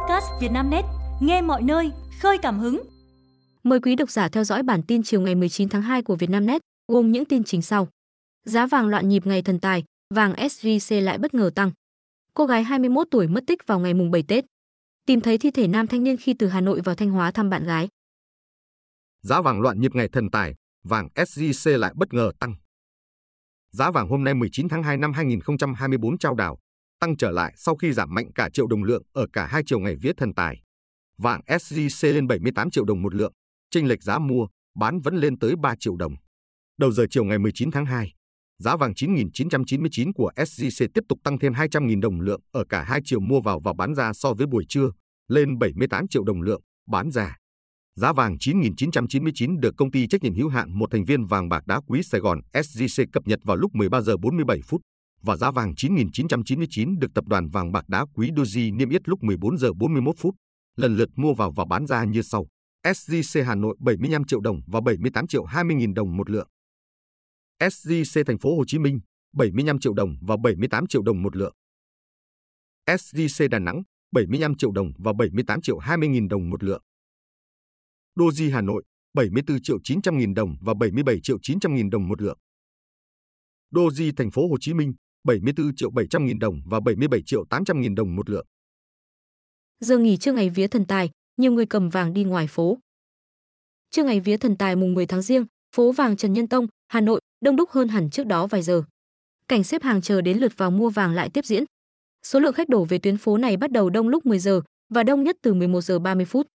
podcast Vietnamnet, nghe mọi nơi, khơi cảm hứng. Mời quý độc giả theo dõi bản tin chiều ngày 19 tháng 2 của Vietnamnet, gồm những tin chính sau. Giá vàng loạn nhịp ngày thần tài, vàng SJC lại bất ngờ tăng. Cô gái 21 tuổi mất tích vào ngày mùng 7 Tết. Tìm thấy thi thể nam thanh niên khi từ Hà Nội vào Thanh Hóa thăm bạn gái. Giá vàng loạn nhịp ngày thần tài, vàng SJC lại bất ngờ tăng. Giá vàng hôm nay 19 tháng 2 năm 2024 trao đảo, tăng trở lại sau khi giảm mạnh cả triệu đồng lượng ở cả hai chiều ngày vía thần tài. Vàng SJC lên 78 triệu đồng một lượng, chênh lệch giá mua, bán vẫn lên tới 3 triệu đồng. Đầu giờ chiều ngày 19 tháng 2, giá vàng 9.999 của SJC tiếp tục tăng thêm 200.000 đồng lượng ở cả hai chiều mua vào và bán ra so với buổi trưa, lên 78 triệu đồng lượng, bán ra. Giá vàng 9.999 được công ty trách nhiệm hữu hạn một thành viên vàng bạc đá quý Sài Gòn SJC cập nhật vào lúc 13 giờ 47 phút và giá vàng 9.999 được tập đoàn vàng bạc đá quý Doji niêm yết lúc 14 giờ 41 phút, lần lượt mua vào và bán ra như sau. SJC Hà Nội 75 triệu đồng và 78 triệu 20 nghìn đồng một lượng. SJC Thành phố Hồ Chí Minh 75 triệu đồng và 78 triệu đồng một lượng. SJC Đà Nẵng 75 triệu đồng và 78 triệu 20 nghìn đồng một lượng. Doji Hà Nội 74 triệu 900 nghìn đồng và 77 triệu 900 nghìn đồng một lượng. Doji Thành phố Hồ Chí Minh 74 triệu 700 nghìn đồng và 77 triệu 800 nghìn đồng một lượng. Giờ nghỉ trưa ngày vía thần tài, nhiều người cầm vàng đi ngoài phố. Trưa ngày vía thần tài mùng 10 tháng riêng, phố vàng Trần Nhân Tông, Hà Nội đông đúc hơn hẳn trước đó vài giờ. Cảnh xếp hàng chờ đến lượt vào mua vàng lại tiếp diễn. Số lượng khách đổ về tuyến phố này bắt đầu đông lúc 10 giờ và đông nhất từ 11 giờ 30 phút.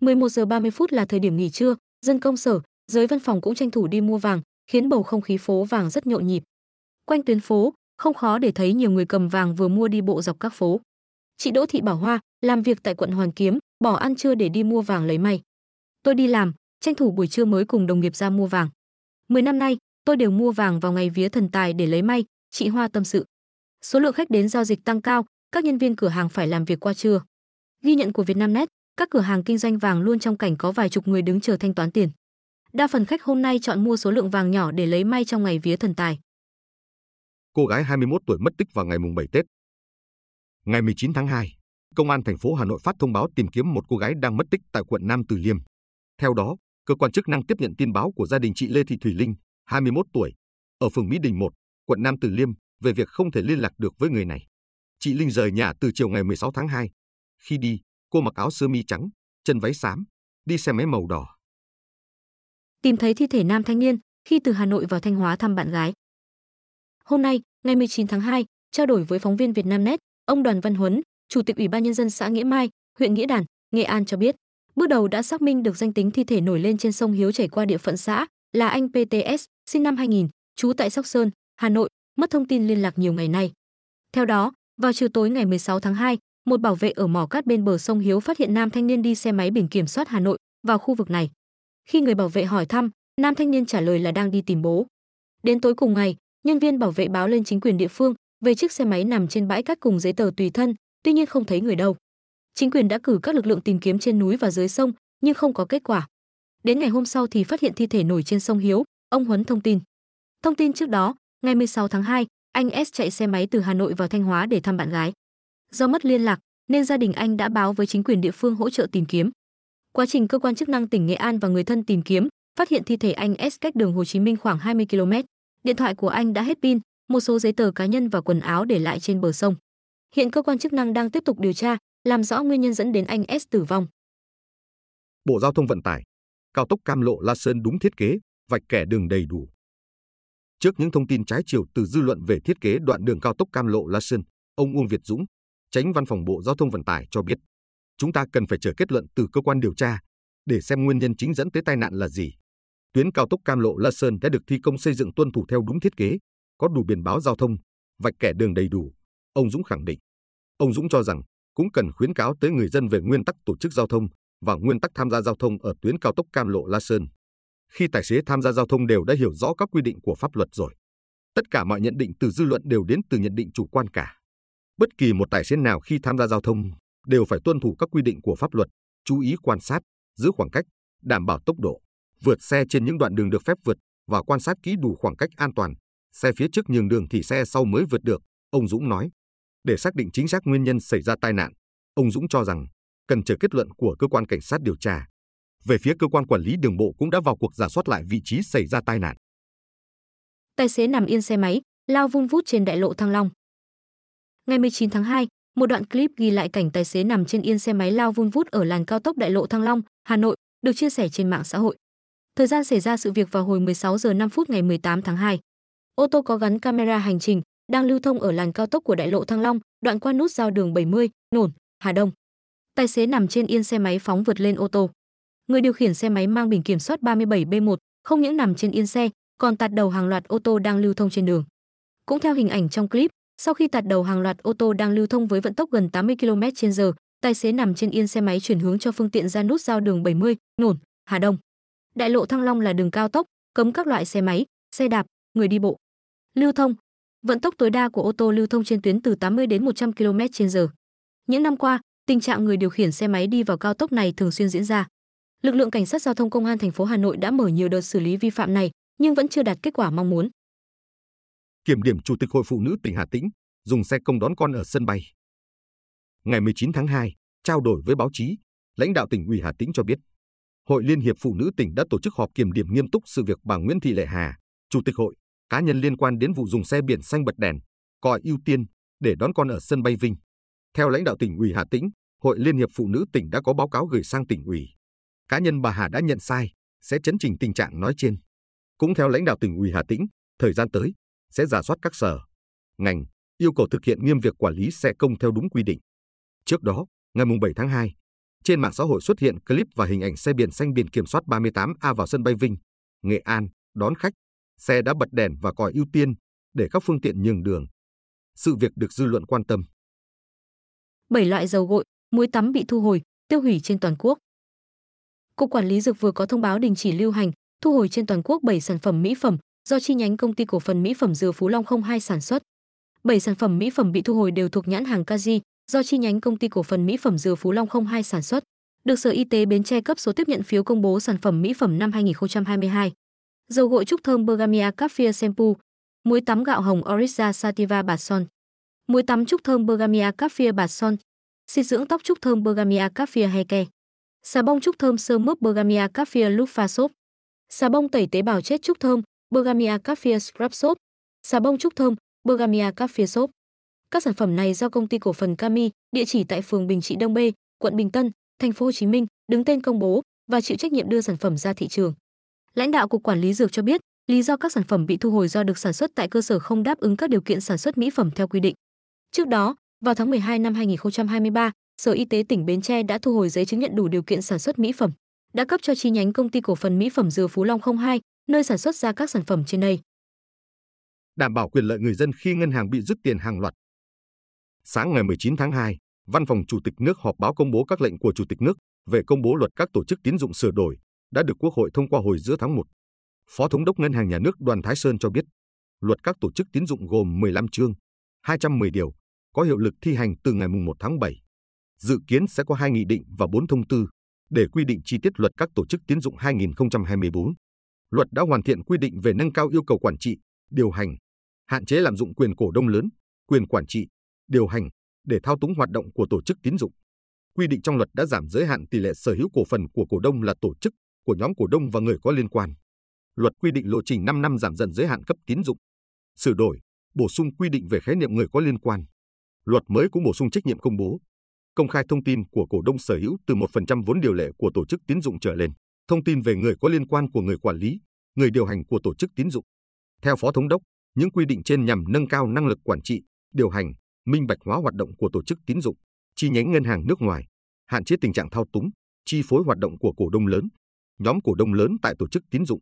11 giờ 30 phút là thời điểm nghỉ trưa, dân công sở, giới văn phòng cũng tranh thủ đi mua vàng, khiến bầu không khí phố vàng rất nhộn nhịp. Quanh tuyến phố, không khó để thấy nhiều người cầm vàng vừa mua đi bộ dọc các phố. Chị Đỗ Thị Bảo Hoa làm việc tại quận Hoàn Kiếm, bỏ ăn trưa để đi mua vàng lấy may. Tôi đi làm, tranh thủ buổi trưa mới cùng đồng nghiệp ra mua vàng. Mười năm nay, tôi đều mua vàng vào ngày vía thần tài để lấy may, chị Hoa tâm sự. Số lượng khách đến giao dịch tăng cao, các nhân viên cửa hàng phải làm việc qua trưa. Ghi nhận của Vietnamnet, các cửa hàng kinh doanh vàng luôn trong cảnh có vài chục người đứng chờ thanh toán tiền. Đa phần khách hôm nay chọn mua số lượng vàng nhỏ để lấy may trong ngày vía thần tài cô gái 21 tuổi mất tích vào ngày mùng 7 Tết. Ngày 19 tháng 2, Công an thành phố Hà Nội phát thông báo tìm kiếm một cô gái đang mất tích tại quận Nam Từ Liêm. Theo đó, cơ quan chức năng tiếp nhận tin báo của gia đình chị Lê Thị Thủy Linh, 21 tuổi, ở phường Mỹ Đình 1, quận Nam Từ Liêm về việc không thể liên lạc được với người này. Chị Linh rời nhà từ chiều ngày 16 tháng 2. Khi đi, cô mặc áo sơ mi trắng, chân váy xám, đi xe máy màu đỏ. Tìm thấy thi thể nam thanh niên khi từ Hà Nội vào Thanh Hóa thăm bạn gái. Hôm nay, ngày 19 tháng 2, trao đổi với phóng viên Vietnamnet, ông Đoàn Văn Huấn, Chủ tịch Ủy ban nhân dân xã Nghĩa Mai, huyện Nghĩa Đàn, Nghệ An cho biết, bước đầu đã xác minh được danh tính thi thể nổi lên trên sông Hiếu chảy qua địa phận xã là anh PTS, sinh năm 2000, trú tại Sóc Sơn, Hà Nội, mất thông tin liên lạc nhiều ngày nay. Theo đó, vào chiều tối ngày 16 tháng 2, một bảo vệ ở mỏ cát bên bờ sông Hiếu phát hiện nam thanh niên đi xe máy biển kiểm soát Hà Nội vào khu vực này. Khi người bảo vệ hỏi thăm, nam thanh niên trả lời là đang đi tìm bố. Đến tối cùng ngày, nhân viên bảo vệ báo lên chính quyền địa phương về chiếc xe máy nằm trên bãi cát cùng giấy tờ tùy thân, tuy nhiên không thấy người đâu. Chính quyền đã cử các lực lượng tìm kiếm trên núi và dưới sông, nhưng không có kết quả. Đến ngày hôm sau thì phát hiện thi thể nổi trên sông Hiếu, ông Huấn thông tin. Thông tin trước đó, ngày 16 tháng 2, anh S chạy xe máy từ Hà Nội vào Thanh Hóa để thăm bạn gái. Do mất liên lạc, nên gia đình anh đã báo với chính quyền địa phương hỗ trợ tìm kiếm. Quá trình cơ quan chức năng tỉnh Nghệ An và người thân tìm kiếm, phát hiện thi thể anh S cách đường Hồ Chí Minh khoảng 20 km. Điện thoại của anh đã hết pin, một số giấy tờ cá nhân và quần áo để lại trên bờ sông. Hiện cơ quan chức năng đang tiếp tục điều tra, làm rõ nguyên nhân dẫn đến anh S tử vong. Bộ Giao thông Vận tải, cao tốc Cam Lộ La Sơn đúng thiết kế, vạch kẻ đường đầy đủ. Trước những thông tin trái chiều từ dư luận về thiết kế đoạn đường cao tốc Cam Lộ La Sơn, ông Uông Việt Dũng, tránh văn phòng Bộ Giao thông Vận tải cho biết, chúng ta cần phải chờ kết luận từ cơ quan điều tra để xem nguyên nhân chính dẫn tới tai nạn là gì tuyến cao tốc Cam Lộ La Sơn đã được thi công xây dựng tuân thủ theo đúng thiết kế, có đủ biển báo giao thông, vạch kẻ đường đầy đủ. Ông Dũng khẳng định. Ông Dũng cho rằng cũng cần khuyến cáo tới người dân về nguyên tắc tổ chức giao thông và nguyên tắc tham gia giao thông ở tuyến cao tốc Cam Lộ La Sơn. Khi tài xế tham gia giao thông đều đã hiểu rõ các quy định của pháp luật rồi. Tất cả mọi nhận định từ dư luận đều đến từ nhận định chủ quan cả. Bất kỳ một tài xế nào khi tham gia giao thông đều phải tuân thủ các quy định của pháp luật, chú ý quan sát, giữ khoảng cách, đảm bảo tốc độ, vượt xe trên những đoạn đường được phép vượt và quan sát kỹ đủ khoảng cách an toàn. Xe phía trước nhường đường thì xe sau mới vượt được, ông Dũng nói. Để xác định chính xác nguyên nhân xảy ra tai nạn, ông Dũng cho rằng cần chờ kết luận của cơ quan cảnh sát điều tra. Về phía cơ quan quản lý đường bộ cũng đã vào cuộc giả soát lại vị trí xảy ra tai nạn. Tài xế nằm yên xe máy, lao vun vút trên đại lộ Thăng Long. Ngày 19 tháng 2, một đoạn clip ghi lại cảnh tài xế nằm trên yên xe máy lao vun vút ở làn cao tốc đại lộ Thăng Long, Hà Nội, được chia sẻ trên mạng xã hội. Thời gian xảy ra sự việc vào hồi 16 giờ 5 phút ngày 18 tháng 2. Ô tô có gắn camera hành trình đang lưu thông ở làn cao tốc của đại lộ Thăng Long, đoạn qua nút giao đường 70, Nổn, Hà Đông. Tài xế nằm trên yên xe máy phóng vượt lên ô tô. Người điều khiển xe máy mang biển kiểm soát 37B1 không những nằm trên yên xe, còn tạt đầu hàng loạt ô tô đang lưu thông trên đường. Cũng theo hình ảnh trong clip, sau khi tạt đầu hàng loạt ô tô đang lưu thông với vận tốc gần 80 km/h, tài xế nằm trên yên xe máy chuyển hướng cho phương tiện ra nút giao đường 70, Nổn, Hà Đông. Đại lộ Thăng Long là đường cao tốc, cấm các loại xe máy, xe đạp, người đi bộ. Lưu thông, vận tốc tối đa của ô tô lưu thông trên tuyến từ 80 đến 100 km/h. Những năm qua, tình trạng người điều khiển xe máy đi vào cao tốc này thường xuyên diễn ra. Lực lượng cảnh sát giao thông công an thành phố Hà Nội đã mở nhiều đợt xử lý vi phạm này, nhưng vẫn chưa đạt kết quả mong muốn. Kiểm điểm Chủ tịch Hội Phụ nữ tỉnh Hà Tĩnh dùng xe công đón con ở sân bay. Ngày 19 tháng 2, trao đổi với báo chí, lãnh đạo tỉnh ủy Hà Tĩnh cho biết, Hội Liên hiệp Phụ nữ tỉnh đã tổ chức họp kiểm điểm nghiêm túc sự việc bà Nguyễn Thị Lệ Hà, Chủ tịch hội, cá nhân liên quan đến vụ dùng xe biển xanh bật đèn, còi ưu tiên để đón con ở sân bay Vinh. Theo lãnh đạo tỉnh ủy Hà Tĩnh, Hội Liên hiệp Phụ nữ tỉnh đã có báo cáo gửi sang tỉnh ủy. Cá nhân bà Hà đã nhận sai, sẽ chấn chỉnh tình trạng nói trên. Cũng theo lãnh đạo tỉnh ủy Hà Tĩnh, thời gian tới sẽ giả soát các sở, ngành, yêu cầu thực hiện nghiêm việc quản lý xe công theo đúng quy định. Trước đó, ngày 7 tháng 2, trên mạng xã hội xuất hiện clip và hình ảnh xe biển xanh biển kiểm soát 38A vào sân bay Vinh, Nghệ An đón khách. Xe đã bật đèn và còi ưu tiên để các phương tiện nhường đường. Sự việc được dư luận quan tâm. 7 loại dầu gội, muối tắm bị thu hồi, tiêu hủy trên toàn quốc. Cục Quản lý Dược vừa có thông báo đình chỉ lưu hành, thu hồi trên toàn quốc 7 sản phẩm mỹ phẩm do chi nhánh công ty cổ phần mỹ phẩm Dừa Phú Long 02 sản xuất. 7 sản phẩm mỹ phẩm bị thu hồi đều thuộc nhãn hàng Kaji do chi nhánh công ty cổ phần mỹ phẩm Dừa Phú Long 02 sản xuất, được Sở Y tế Bến Tre cấp số tiếp nhận phiếu công bố sản phẩm mỹ phẩm năm 2022. Dầu gội trúc thơm Bergamia Caffeine Shampoo, muối tắm gạo hồng Oriza Sativa Bạt Son, muối tắm trúc thơm Bergamia Caffeine Bạt Son, xịt dưỡng tóc trúc thơm Bergamia Caffeine Hair Care, xà bông trúc thơm sơ mướp Bergamia Caffeine Lufa Soap, xà bông tẩy tế bào chết trúc thơm Bergamia Caffeine Scrub Soap, xà bông trúc thơm Bergamia Caffeine Soap. Các sản phẩm này do công ty cổ phần Cami, địa chỉ tại phường Bình Trị Đông B, quận Bình Tân, thành phố Hồ Chí Minh, đứng tên công bố và chịu trách nhiệm đưa sản phẩm ra thị trường. Lãnh đạo cục quản lý dược cho biết, lý do các sản phẩm bị thu hồi do được sản xuất tại cơ sở không đáp ứng các điều kiện sản xuất mỹ phẩm theo quy định. Trước đó, vào tháng 12 năm 2023, Sở Y tế tỉnh Bến Tre đã thu hồi giấy chứng nhận đủ điều kiện sản xuất mỹ phẩm, đã cấp cho chi nhánh công ty cổ phần mỹ phẩm Dừa Phú Long 02, nơi sản xuất ra các sản phẩm trên đây. Đảm bảo quyền lợi người dân khi ngân hàng bị rút tiền hàng loạt. Sáng ngày 19 tháng 2, Văn phòng Chủ tịch nước họp báo công bố các lệnh của Chủ tịch nước về công bố luật các tổ chức tín dụng sửa đổi đã được Quốc hội thông qua hồi giữa tháng 1. Phó Thống đốc Ngân hàng Nhà nước Đoàn Thái Sơn cho biết, luật các tổ chức tín dụng gồm 15 chương, 210 điều, có hiệu lực thi hành từ ngày 1 tháng 7. Dự kiến sẽ có hai nghị định và 4 thông tư để quy định chi tiết luật các tổ chức tín dụng 2024. Luật đã hoàn thiện quy định về nâng cao yêu cầu quản trị, điều hành, hạn chế lạm dụng quyền cổ đông lớn, quyền quản trị, điều hành để thao túng hoạt động của tổ chức tín dụng. Quy định trong luật đã giảm giới hạn tỷ lệ sở hữu cổ phần của cổ đông là tổ chức, của nhóm cổ đông và người có liên quan. Luật quy định lộ trình 5 năm giảm dần giới hạn cấp tín dụng. Sửa đổi, bổ sung quy định về khái niệm người có liên quan. Luật mới cũng bổ sung trách nhiệm công bố, công khai thông tin của cổ đông sở hữu từ 1% vốn điều lệ của tổ chức tín dụng trở lên, thông tin về người có liên quan của người quản lý, người điều hành của tổ chức tín dụng. Theo Phó Thống đốc, những quy định trên nhằm nâng cao năng lực quản trị, điều hành, minh bạch hóa hoạt động của tổ chức tín dụng, chi nhánh ngân hàng nước ngoài, hạn chế tình trạng thao túng, chi phối hoạt động của cổ đông lớn, nhóm cổ đông lớn tại tổ chức tín dụng.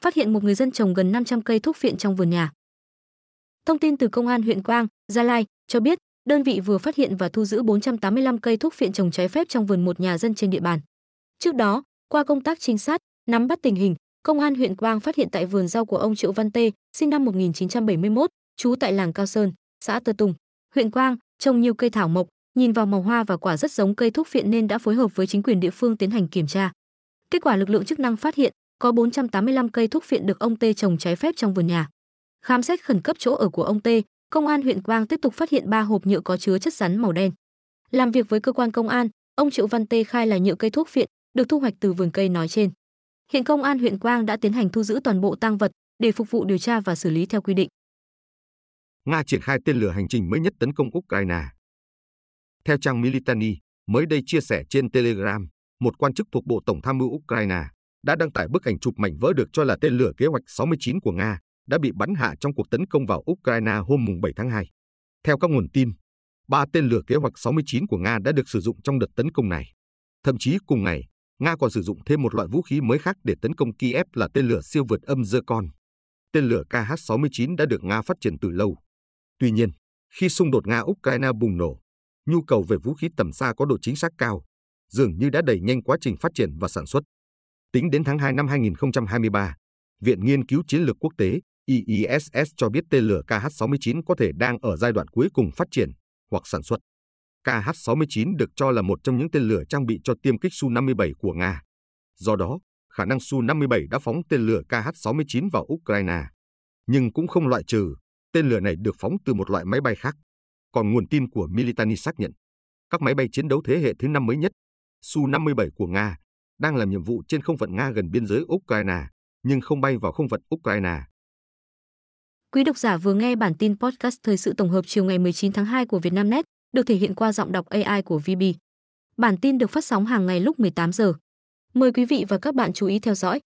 Phát hiện một người dân trồng gần 500 cây thuốc viện trong vườn nhà. Thông tin từ Công an huyện Quang, Gia Lai cho biết, đơn vị vừa phát hiện và thu giữ 485 cây thuốc viện trồng trái phép trong vườn một nhà dân trên địa bàn. Trước đó, qua công tác trinh sát, nắm bắt tình hình, Công an huyện Quang phát hiện tại vườn rau của ông Triệu Văn Tê, sinh năm 1971, trú tại làng Cao Sơn, xã Tơ Tùng, huyện Quang, trồng nhiều cây thảo mộc, nhìn vào màu hoa và quả rất giống cây thuốc viện nên đã phối hợp với chính quyền địa phương tiến hành kiểm tra. Kết quả lực lượng chức năng phát hiện có 485 cây thuốc viện được ông Tê trồng trái phép trong vườn nhà. Khám xét khẩn cấp chỗ ở của ông Tê, công an huyện Quang tiếp tục phát hiện ba hộp nhựa có chứa chất rắn màu đen. Làm việc với cơ quan công an, ông Triệu Văn Tê khai là nhựa cây thuốc phiện được thu hoạch từ vườn cây nói trên. Hiện công an huyện Quang đã tiến hành thu giữ toàn bộ tăng vật để phục vụ điều tra và xử lý theo quy định. Nga triển khai tên lửa hành trình mới nhất tấn công Ukraine. Theo trang Militani, mới đây chia sẻ trên Telegram, một quan chức thuộc Bộ Tổng tham mưu Ukraine đã đăng tải bức ảnh chụp mảnh vỡ được cho là tên lửa kế hoạch 69 của Nga đã bị bắn hạ trong cuộc tấn công vào Ukraine hôm 7 tháng 2. Theo các nguồn tin, ba tên lửa kế hoạch 69 của Nga đã được sử dụng trong đợt tấn công này. Thậm chí cùng ngày, Nga còn sử dụng thêm một loại vũ khí mới khác để tấn công Kiev là tên lửa siêu vượt âm Zircon. Tên lửa KH-69 đã được Nga phát triển từ lâu. Tuy nhiên, khi xung đột Nga-Ukraine bùng nổ, nhu cầu về vũ khí tầm xa có độ chính xác cao, dường như đã đẩy nhanh quá trình phát triển và sản xuất. Tính đến tháng 2 năm 2023, Viện Nghiên cứu Chiến lược Quốc tế IISS cho biết tên lửa KH-69 có thể đang ở giai đoạn cuối cùng phát triển hoặc sản xuất. KH-69 được cho là một trong những tên lửa trang bị cho tiêm kích Su-57 của Nga. Do đó, khả năng Su-57 đã phóng tên lửa KH-69 vào Ukraine. Nhưng cũng không loại trừ, tên lửa này được phóng từ một loại máy bay khác. Còn nguồn tin của Militani xác nhận, các máy bay chiến đấu thế hệ thứ năm mới nhất, Su-57 của Nga, đang làm nhiệm vụ trên không phận Nga gần biên giới Ukraine, nhưng không bay vào không phận Ukraine. Quý độc giả vừa nghe bản tin podcast thời sự tổng hợp chiều ngày 19 tháng 2 của Vietnamnet, được thể hiện qua giọng đọc AI của VB. Bản tin được phát sóng hàng ngày lúc 18 giờ. Mời quý vị và các bạn chú ý theo dõi.